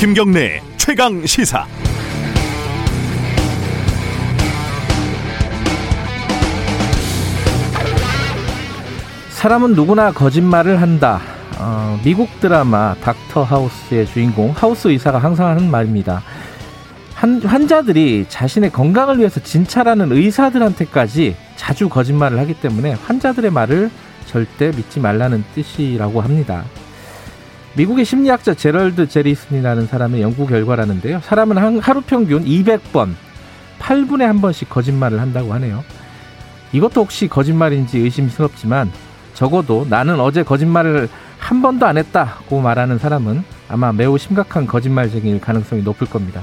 김경래 최강 시사. 사람은 누구나 거짓말을 한다. 어, 미국 드라마 닥터 하우스의 주인공 하우스 의사가 항상 하는 말입니다. 한, 환자들이 자신의 건강을 위해서 진찰하는 의사들한테까지 자주 거짓말을 하기 때문에 환자들의 말을 절대 믿지 말라는 뜻이라고 합니다. 미국의 심리학자 제럴드 제리슨이라는 사람의 연구 결과라는데요. 사람은 한, 하루 평균 200번, 8분에 한 번씩 거짓말을 한다고 하네요. 이것도 혹시 거짓말인지 의심스럽지만 적어도 나는 어제 거짓말을 한 번도 안 했다고 말하는 사람은 아마 매우 심각한 거짓말쟁이일 가능성이 높을 겁니다.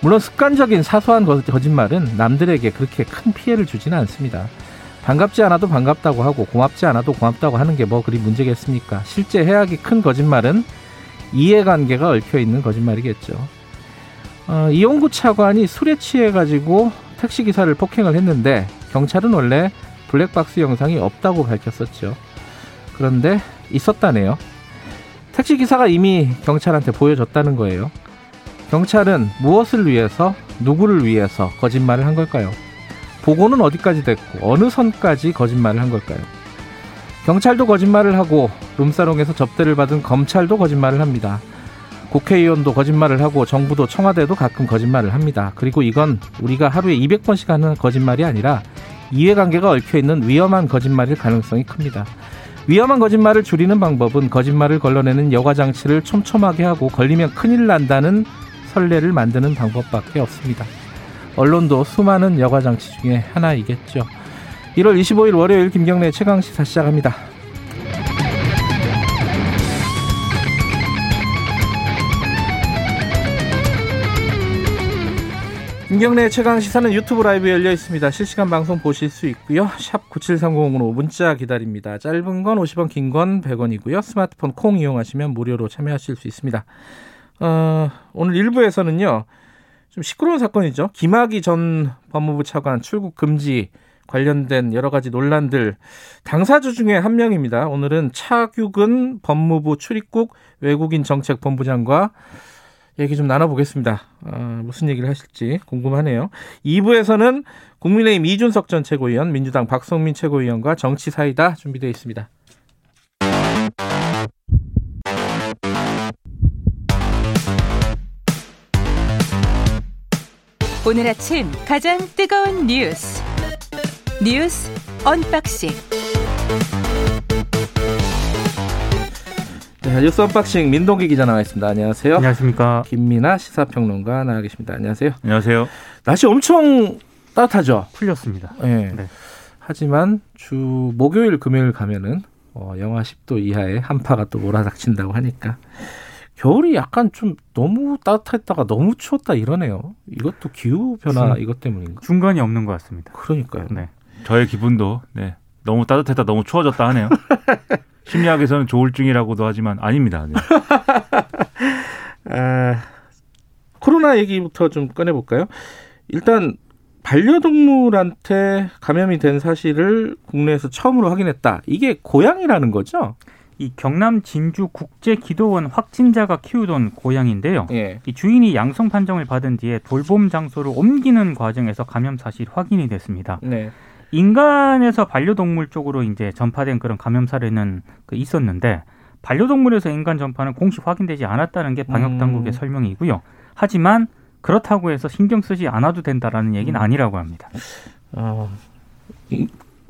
물론 습관적인 사소한 거짓말은 남들에게 그렇게 큰 피해를 주지는 않습니다. 반갑지 않아도 반갑다고 하고 고맙지 않아도 고맙다고 하는 게 뭐 그리 문제겠습니까? 실제 해악이 큰 거짓말은 이해관계가 얽혀 있는 거짓말이겠죠. 어, 이용구 차관이 술에 취해가지고 택시기사를 폭행을 했는데 경찰은 원래 블랙박스 영상이 없다고 밝혔었죠. 그런데 있었다네요. 택시기사가 이미 경찰한테 보여줬다는 거예요. 경찰은 무엇을 위해서, 누구를 위해서 거짓말을 한 걸까요? 보고는 어디까지 됐고, 어느 선까지 거짓말을 한 걸까요? 경찰도 거짓말을 하고, 룸사롱에서 접대를 받은 검찰도 거짓말을 합니다. 국회의원도 거짓말을 하고, 정부도 청와대도 가끔 거짓말을 합니다. 그리고 이건 우리가 하루에 200번씩 하는 거짓말이 아니라 이해관계가 얽혀 있는 위험한 거짓말일 가능성이 큽니다. 위험한 거짓말을 줄이는 방법은 거짓말을 걸러내는 여과 장치를 촘촘하게 하고 걸리면 큰일 난다는 선례를 만드는 방법밖에 없습니다. 언론도 수많은 여과 장치 중에 하나이겠죠. 1월 25일 월요일 김경래 최강 시사 시작합니다. 김경래 최강 시사는 유튜브 라이브 열려 있습니다. 실시간 방송 보실 수 있고요. 샵 9730으로 문자 기다립니다. 짧은 건 50원, 긴 건 100원이고요. 스마트폰 콩 이용하시면 무료로 참여하실 수 있습니다. 어, 오늘 1부에서는요. 좀 시끄러운 사건이죠. 김학의 전 법무부 차관 출국 금지 관련된 여러 가지 논란들 당사주 중에 한 명입니다. 오늘은 차규근 법무부 출입국 외국인 정책 본부장과 얘기 좀 나눠보겠습니다. 어, 무슨 얘기를 하실지 궁금하네요. 2부에서는 국민의힘 이준석 전 최고위원, 민주당 박성민 최고위원과 정치 사이다 준비되어 있습니다. 오늘 아침 가장 뜨거운 뉴스 뉴스 unboxing 네, 뉴스 unboxing 민동기 기자 나와 있습니다. 안녕하세요. 안녕하십니까. 김민아 시사평론가 나와 계십니다. 안녕하세요. 안녕하세요. 날씨 엄청 따뜻하죠? 풀렸습니다. 네. 네. 하지만 주 목요일 금요일 가면은 어, 영하 10도 이하의 한파가 또 몰아닥친다고 하니까 겨울이 약간 좀 너무 따뜻했다가 너무 추웠다 이러네요. 이것도 기후 변화 중, 이것 때문인가? 중간이 없는 것 같습니다. 그러니까요. 네. 저의 기분도 네. 너무 따뜻했다 너무 추워졌다 하네요. 심리학에서는 조울증이라고도 하지만 아닙니다. 네. 아, 코로나 얘기부터 좀 꺼내볼까요? 일단 반려동물한테 감염이 된 사실을 국내에서 처음으로 확인했다. 이게 고양이라는 거죠? 이 경남 진주 국제 기도원 확진자가 키우던 고양인데요. 예. 이 주인이 양성 판정을 받은 뒤에 돌봄 장소를 옮기는 과정에서 감염 사실이 확인이 됐습니다. 네. 인간에서 반려동물 쪽으로 이제 전파된 그런 감염 사례는 그 있었는데 반려동물에서 인간 전파는 공식 확인되지 않았다는 게 방역 당국의 음. 설명이고요. 하지만 그렇다고 해서 신경 쓰지 않아도 된다라는 얘기는 음. 아니라고 합니다. 어,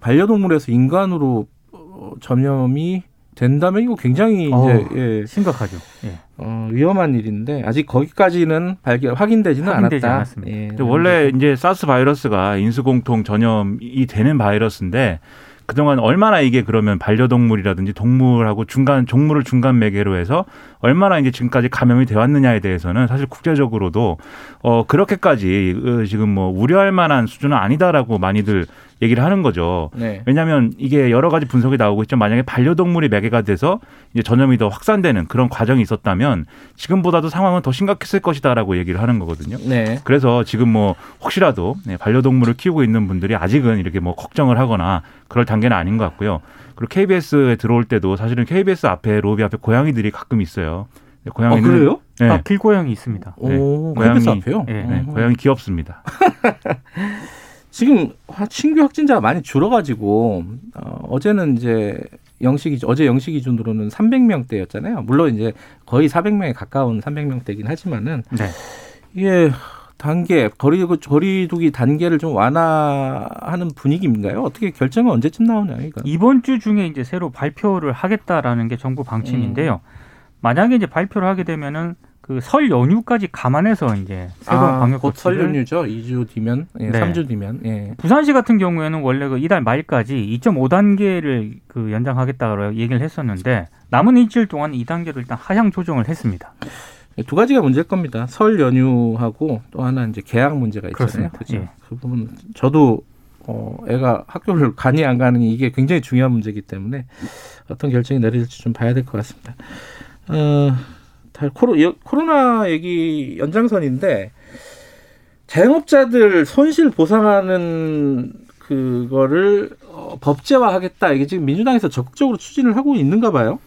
반려동물에서 인간으로 어, 전염이 된다면 이거 굉장히 어, 이제 예, 심각하죠. 예. 어, 위험한 일인데 아직 거기까지는 발견 확인되지는 확인되지 않았다. 않았습니다. 예, 원래 이제 사스 바이러스가 인수공통 전염이 되는 바이러스인데 그동안 얼마나 이게 그러면 반려동물이라든지 동물하고 중간 종물을 중간 매개로 해서 얼마나 이제 지금까지 감염이 되어 왔느냐에 대해서는 사실 국제적으로도 어 그렇게까지 어, 지금 뭐 우려할 만한 수준은 아니다라고 많이들 얘기를 하는 거죠. 네. 왜냐하면 이게 여러 가지 분석이 나오고 있죠. 만약에 반려동물이 매개가 돼서 이제 전염이 더 확산되는 그런 과정이 있었다면 지금보다도 상황은 더 심각했을 것이다라고 얘기를 하는 거거든요. 네. 그래서 지금 뭐 혹시라도 네, 반려동물을 키우고 있는 분들이 아직은 이렇게 뭐 걱정을 하거나 그럴 단계는 아닌 것 같고요. 그리고 KBS에 들어올 때도 사실은 KBS 앞에 로비 앞에 고양이들이 가끔 있어요. 고양이는 아, 그래요? 네. 아, 길고양이 있습니다. 오, 네. 고양이 앞에요? 네. 네. 고양이 귀엽습니다. 지금 신규 확진자가 많이 줄어가지고 어, 제는 이제 영시 기 어제 영시 기준으로는 300명대였잖아요. 물론 이제 거의 400명에 가까운 300명대긴 하지만은 네. 이게 단계 거리 거리두기 단계를 좀 완화하는 분위기인가요? 어떻게 결정은 언제쯤 나오냐 이거? 이번 주 중에 이제 새로 발표를 하겠다라는 게 정부 방침인데요. 음. 만약에 이제 발표를 하게 되면은 그 설 연휴까지 감안해서 이제 새로운 아, 방역 곧설 연휴죠. 2주 뒤면, 예, 네. 3주 뒤면. 예. 부산시 같은 경우에는 원래 그 이달 말까지 2.5단계를 그 연장하겠다고 얘기를 했었는데 남은 일주일 동안 2단계로 일단 하향 조정을 했습니다. 예, 두 가지가 문제일 겁니다. 설 연휴하고 또 하나 이제 개학 문제가 있잖아요. 그렇죠. 예. 그 부분 저도 어, 애가 학교를 가니 안 가느니 이게 굉장히 중요한 문제이기 때문에 어떤 결정이 내려질지 좀 봐야 될 것 같습니다. 어, 코로, 코로나 얘기 연장선인데 자영업자들 손실 보상하는 그거를 어, 법제화하겠다. 이게 지금 민주당에서 적극적으로 추진을 하고 있는가 봐요.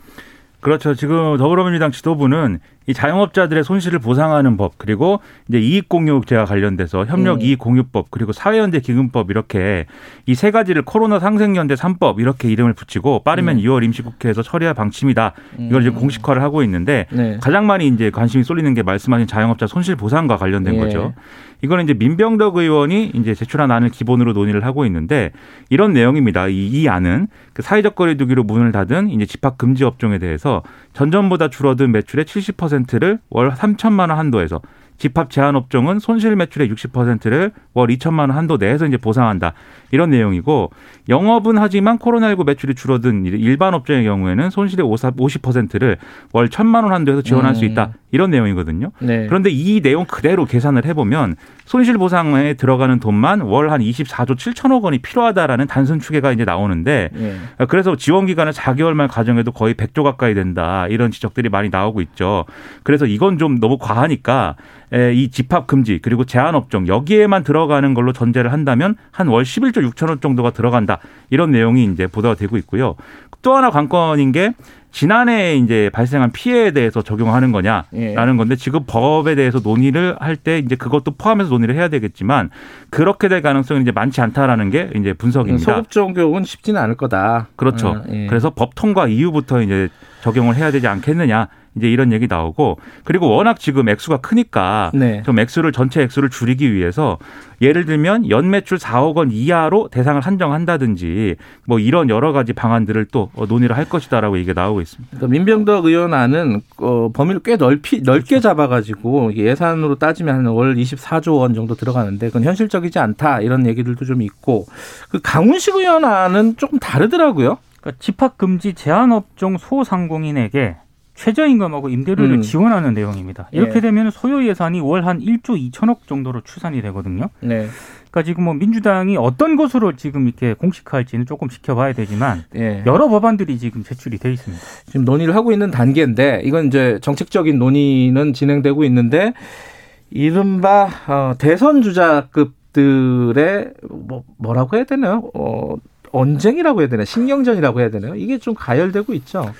그렇죠. 지금 더불어민주당 지도부는 이 자영업자들의 손실을 보상하는 법 그리고 이제 이익 공유제와 관련돼서 협력 음. 이익 공유법 그리고 사회연대 기금법 이렇게 이 세 가지를 코로나 상생연대 3법 이렇게 이름을 붙이고 빠르면 음. 2월 임시국회에서 처리할 방침이다. 이걸 지금 음. 공식화를 하고 있는데 네. 가장 많이 이제 관심이 쏠리는 게 말씀하신 자영업자 손실 보상과 관련된 예. 거죠. 이거는 이제 민병덕 의원이 이제 제출한 안을 기본으로 논의를 하고 있는데 이런 내용입니다. 이, 이 안은 그 사회적 거리두기로 문을 닫은 이제 집합 금지 업종에 대해서 전전보다 줄어든 매출의 70%를 월 3천만 원 한도에서 집합 제한 업종은 손실 매출의 60%를 월 2천만 원 한도 내에서 이제 보상한다. 이런 내용이고 영업은 하지만 코로나19 매출이 줄어든 일반 업종의 경우에는 손실의 50%를 월 1천만 원 한도에서 지원할 음. 수 있다. 이런 내용이거든요. 네. 그런데 이 내용 그대로 계산을 해보면 손실 보상에 들어가는 돈만 월 한 24조 7천억 원이 필요하다라는 단순 추계가 이제 나오는데 네. 그래서 지원 기간을 4개월만 가정해도 거의 100조 가까이 된다. 이런 지적들이 많이 나오고 있죠. 그래서 이건 좀 너무 과하니까 이 집합 금지 그리고 제한 업종 여기에만 들어가는 걸로 전제를 한다면 한 월 11조 6천억 정도가 들어간다. 이런 내용이 이제 보도가 되고 있고요. 또 하나 관건인 게 지난해 이제 발생한 피해에 대해서 적용하는 거냐라는 예. 건데 지금 법에 대해서 논의를 할 때 이제 그것도 포함해서 논의를 해야 되겠지만 그렇게 될 가능성은 이제 많지 않다라는 게 이제 분석입니다. 소급 적용은 쉽지는 않을 거다. 그렇죠. 아, 예. 그래서 법 통과 이후부터 이제 적용을 해야 되지 않겠느냐 이제 이런 얘기 나오고 그리고 워낙 지금 액수가 크니까 네. 좀 액수를 전체 액수를 줄이기 위해서 예를 들면 연 매출 4억 원 이하로 대상을 한정한다든지 뭐 이런 여러 가지 방안들을 또 논의를 할 것이다라고 이게 나오고 있습니다. 그러니까 민병덕 의원안은 어, 범위를 꽤 넓히 넓게 그렇죠. 잡아가지고 예산으로 따지면 월 24조 원 정도 들어가는데 그건 현실적이지 않다 이런 얘기들도 좀 있고 그 강훈식 의원안은 조금 다르더라고요. 그러니까 집합 금지 제한 업종 소상공인에게 최저임금하고 임대료를 음. 지원하는 내용입니다. 이렇게 네. 되면 소요 예산이 월 한 1조 2천억 정도로 추산이 되거든요. 네. 그러니까 지금 뭐 민주당이 어떤 것으로 지금 이렇게 공식화할지는 조금 지켜봐야 되지만 네. 여러 법안들이 지금 제출이 돼 있습니다. 지금 논의를 하고 있는 단계인데 이건 이제 정책적인 논의는 진행되고 있는데 이른바 어, 대선 주자급들의 뭐 뭐라고 해야 되나요? 어, 언쟁이라고 해야 되나? 신경전이라고 해야 되나요? 이게 좀 가열되고 있죠.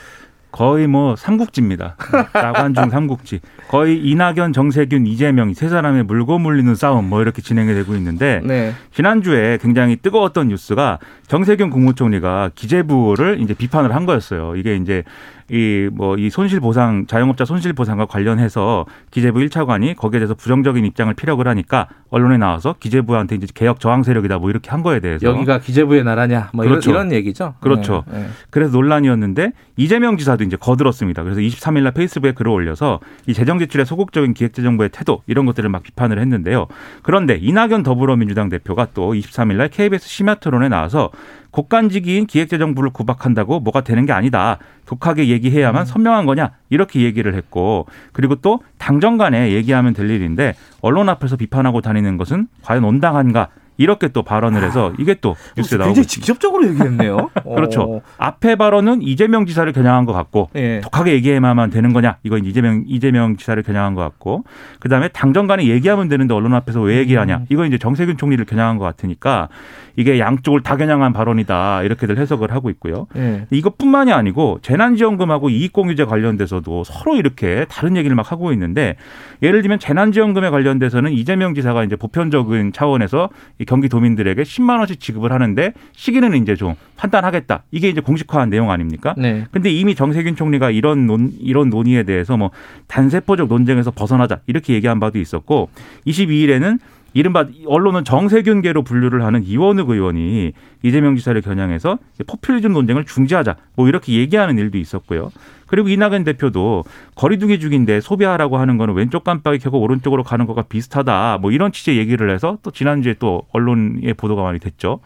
거의 뭐 삼국지입니다. 나관중 삼국지. 거의 이낙연, 정세균, 이재명이 세 사람의 물고 물리는 싸움 뭐 이렇게 진행이 되고 있는데 네. 지난주에 굉장히 뜨거웠던 뉴스가 정세균 국무총리가 기재부를 이제 비판을 한 거였어요. 이게 이제 이 뭐이 뭐 손실 보상 자영업자 손실 보상과 관련해서 기재부 1차관이 거기에 대해서 부정적인 입장을 피력을 하니까 언론에 나와서 기재부한테 이제 개혁 저항 세력이다 뭐 이렇게 한 거에 대해서 여기가 기재부의 나라냐 뭐 그렇죠. 이런, 이런 얘기죠. 그렇죠. 네, 네. 그래서 논란이었는데 이재명 지사도 이제 거들었습니다. 그래서 23일 날 페이스북에 글을 올려서 이 재정 지출의 소극적인 기획재정부의 태도 이런 것들을 막 비판을 했는데요. 그런데 이낙연 더불어민주당 대표가 또 23일 날 KBS 심야 토론에 나와서 국간직인 기획재정부를 구박한다고 뭐가 되는 게 아니다. 독하게 얘기해야만 음. 선명한 거냐 이렇게 얘기를 했고 그리고 또 당정 간에 얘기하면 될 일인데 언론 앞에서 비판하고 다니는 것은 과연 온당한가 이렇게 또 발언을 해서 이게 또 뉴스에 나오고 굉장히 직접적으로 얘기했네요. 그렇죠. 어. 앞에 발언은 이재명 지사를 겨냥한 것 같고 예. 독하게 얘기해야만 되는 거냐 이건 이재명 이재명 지사를 겨냥한 것 같고 그다음에 당정 간에 얘기하면 되는데 언론 앞에서 왜 얘기하냐 음. 이건 이제 정세균 총리를 겨냥한 것 같으니까 이게 양쪽을 다 겨냥한 발언이다 이렇게들 해석을 하고 있고요. 예. 이것뿐만이 아니고 재난지원금하고 이익공유제 관련돼서도 서로 이렇게 다른 얘기를 막 하고 있는데 예를 들면 재난지원금에 관련돼서는 이재명 지사가 이제 보편적인 차원에서 경기도민들에게 10만 원씩 지급을 하는데 시기는 이제 좀 판단하겠다. 이게 이제 공식화한 내용 아닙니까? 네. 근데 이미 정세균 총리가 이런 논 이런 논의에 대해서 뭐 단세포적 논쟁에서 벗어나자 이렇게 얘기한 바도 있었고 22일에는 이른바 언론은 정세균계로 분류를 하는 이원욱 의원이 이재명 지사를 겨냥해서 포퓰리즘 논쟁을 중지하자 뭐 이렇게 얘기하는 일도 있었고요. 그리고 이낙연 대표도 거리두기 중인데 소비하라고 하는 거는 왼쪽 깜빡이 켜고 오른쪽으로 가는 것과 비슷하다. 뭐 이런 취지의 얘기를 해서 또 지난주에 또 언론의 보도가 많이 됐죠.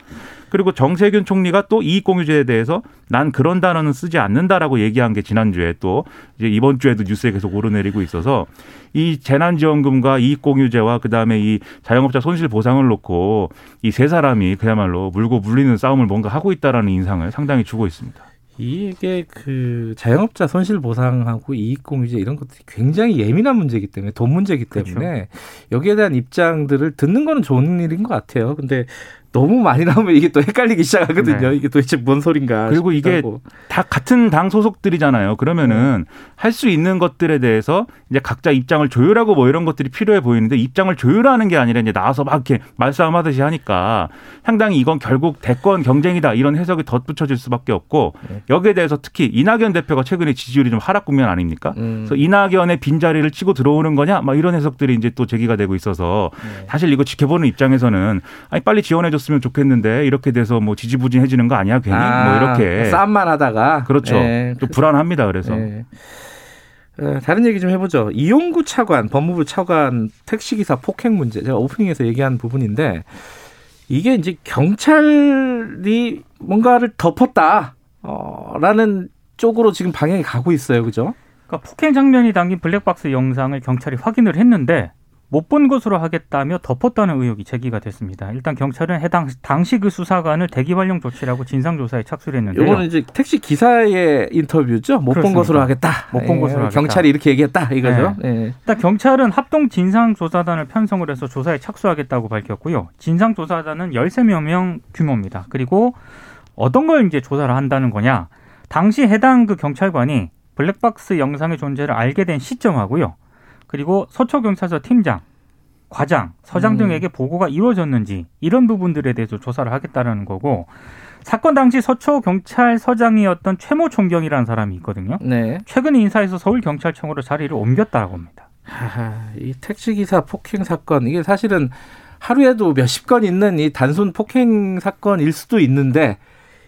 그리고 정세균 총리가 또 이익공유제에 대해서 난 그런 단어는 쓰지 않는다라고 얘기한 게 지난주에 또 이제 이번 주에도 뉴스에 계속 오르내리고 있어서 이 재난지원금과 이익공유제와 그다음에 이 자영업자 손실 보상을 놓고 이 세 사람이 그야말로 물고 물리 는 싸움을 뭔가 하고 있다라는 인상을 상당히 주고 있습니다. 이게 그 자영업자 손실 보상하고 이익공유제 이런 것들이 굉장히 예민한 문제이기 때문에 돈 문제이기 때문에 그렇죠. 여기에 대한 입장들을 듣는 거는 좋은 일인 것 같아요. 근데 너무 많이 나오면 이게 또 헷갈리기 시작하거든요. 네. 이게 도대체 뭔 소린가. 그리고 이게 다 같은 당 소속들이잖아요. 그러면은 네. 할수 있는 것들에 대해서 이제 각자 입장을 조율하고 뭐 이런 것들이 필요해 보이는데 입장을 조율하는 게 아니라 이제 나와서 막 이렇게 말싸움 하듯이 하니까 상당히 이건 결국 대권 경쟁이다 이런 해석이 덧붙여질 수밖에 없고 네. 여기에 대해서 특히 이낙연 대표가 최근에 지지율이 좀 하락 국면 아닙니까? 음. 그래서 이낙연의 빈자리를 치고 들어오는 거냐 막 이런 해석들이 이제 또 제기가 되고 있어서 네. 사실 이거 지켜보는 입장에서는 아니 빨리 지원해 줬 줬으면 좋겠는데 이렇게 돼서 뭐 지지부진해지는 거 아니야 괜히? 뭐 아, 뭐 이렇게. 싸움만 하다가. 그렇죠. 네. 또 불안합니다 그래서. 네. 어, 다른 얘기 좀 해보죠. 이용구 차관 법무부 차관 택시기사 폭행 문제. 제가 오프닝에서 얘기한 부분인데 이게 이제 경찰이 뭔가를 덮었다 라는 어, 쪽으로 지금 방향이 가고 있어요. 그죠? 그러니까 폭행 장면이 담긴 블랙박스 영상을 경찰이 확인을 했는데 못 본 것으로 하겠다며 덮었다는 의혹이 제기가 됐습니다. 일단 경찰은 해당 당시 그 수사관을 대기 발령 조치라고 진상 조사에 착수를 했는데요. 이거는 이제 택시 기사의 인터뷰죠. 못 본 것으로 하겠다. 못본 것으로 예, 하겠다. 경찰이 이렇게 얘기했다 이거죠. 네. 네. 일단 경찰은 합동 진상 조사단을 편성을 해서 조사에 착수하겠다고 밝혔고요. 진상 조사단은 13명 규모입니다. 그리고 어떤 걸 이제 조사를 한다는 거냐? 당시 해당 그 경찰관이 블랙박스 영상의 존재를 알게 된 시점하고요. 그리고 서초경찰서 팀장, 과장, 서장 음. 등에게 보고가 이루어졌는지 이런 부분들에 대해서 조사를 하겠다라는 거고 사건 당시 서초 경찰서장이었던 최모 총경이라는 사람이 있거든요. 네. 최근 인사에서 서울 경찰청으로 자리를 옮겼다고 합니다. 하하, 이 택시 기사 폭행 사건 이게 사실은 하루에도 몇십 건 있는 이 단순 폭행 사건일 수도 있는데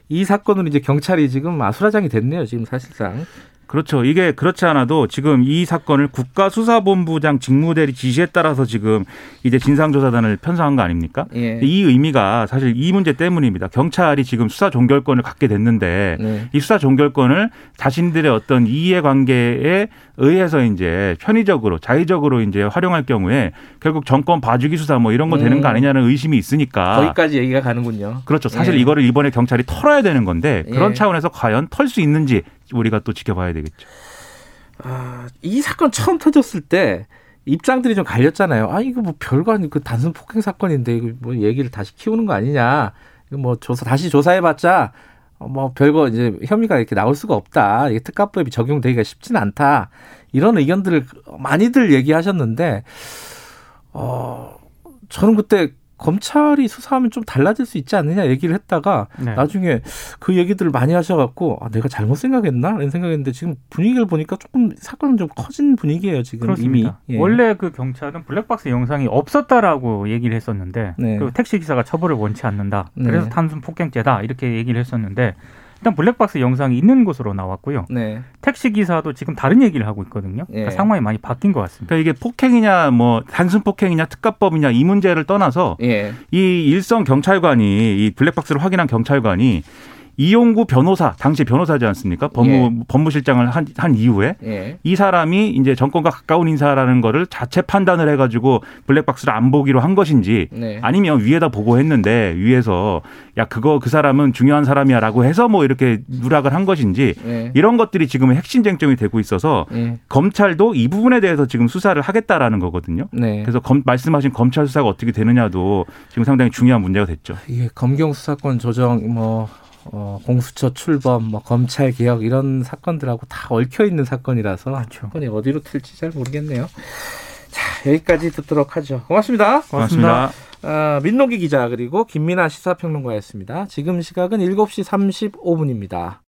이 사건으로 이제 경찰이 지금 아수라장이 됐네요. 지금 사실상. 그렇죠. 이게 그렇지 않아도 지금 이 사건을 국가수사본부장 직무대리 지시에 따라서 지금 이제 진상조사단을 편성한 거 아닙니까? 예. 이 의미가 사실 이 문제 때문입니다. 경찰이 지금 수사 종결권을 갖게 됐는데 네. 이 수사 종결권을 자신들의 어떤 이해관계에 의해서 이제 편의적으로 자의적으로 이제 활용할 경우에 결국 정권 봐주기 수사 뭐 이런 거 되는 거 음. 아니냐는 의심이 있으니까 거기까지 얘기가 가는군요. 그렇죠. 사실 예. 이거를 이번에 경찰이 털어야 되는 건데 그런 예. 차원에서 과연 털 수 있는지 우리가 또 지켜봐야 되겠죠. 아, 이 사건 처음 터졌을 때 입장들이 좀 갈렸잖아요. 아 이거 뭐 별거 아니고 그 단순 폭행 사건인데 이거 뭐 얘기를 다시 키우는 거 아니냐. 이거 뭐 조사 다시 조사해봤자 뭐 별거 이제 혐의가 이렇게 나올 수가 없다. 이게 특가법이 적용되기가 쉽지는 않다. 이런 의견들을 많이들 얘기하셨는데 어 저는 그때 검찰이 수사하면 좀 달라질 수 있지 않느냐 얘기를 했다가 네. 나중에 그 얘기들을 많이 하셔갖고 아, 내가 잘못 생각했나 이런 생각했는데 지금 분위기를 보니까 조금 사건은 좀 커진 분위기예요 지금 그렇습니다. 이미 예. 원래 그 경찰은 블랙박스 영상이 없었다라고 얘기를 했었는데 네. 그 택시 기사가 처벌을 원치 않는다 그래서 네. 단순 폭행죄다 이렇게 얘기를 했었는데 일단 블랙박스 영상이 있는 곳으로 나왔고요. 네. 택시 기사도 지금 다른 얘기를 하고 있거든요. 그러니까 예. 상황이 많이 바뀐 것 같습니다. 그러니까 이게 폭행이냐, 뭐 단순 폭행이냐, 특가법이냐 이 문제를 떠나서 예. 이 일선 경찰관이 이 블랙박스를 확인한 경찰관이 이용구 변호사 당시 변호사지 않습니까? 법무 예. 법무실장을 한, 한 이후에 예. 이 사람이 이제 정권과 가까운 인사라는 거를 자체 판단을 해가지고 블랙박스를 안 보기로 한 것인지 네. 아니면 위에다 보고했는데 위에서 야 그거 그 사람은 중요한 사람이야라고 해서 뭐 이렇게 누락을 한 것인지 네. 이런 것들이 지금 핵심 쟁점이 되고 있어서 네. 검찰도 이 부분에 대해서 지금 수사를 하겠다라는 거거든요. 네. 그래서 검, 말씀하신 검찰 수사가 어떻게 되느냐도 지금 상당히 중요한 문제가 됐죠. 이게 검경 수사권 조정 뭐 어, 공수처 출범, 뭐 검찰 개혁 이런 사건들하고 다 얽혀 있는 사건이라서 그렇죠. 사건이 어디로 튈지 잘 모르겠네요. 자 여기까지 듣도록 하죠. 고맙습니다. 고맙습니다. 고맙습니다. 어, 민노기 기자 그리고 김민아 시사평론가였습니다. 지금 시각은 7시 35분입니다.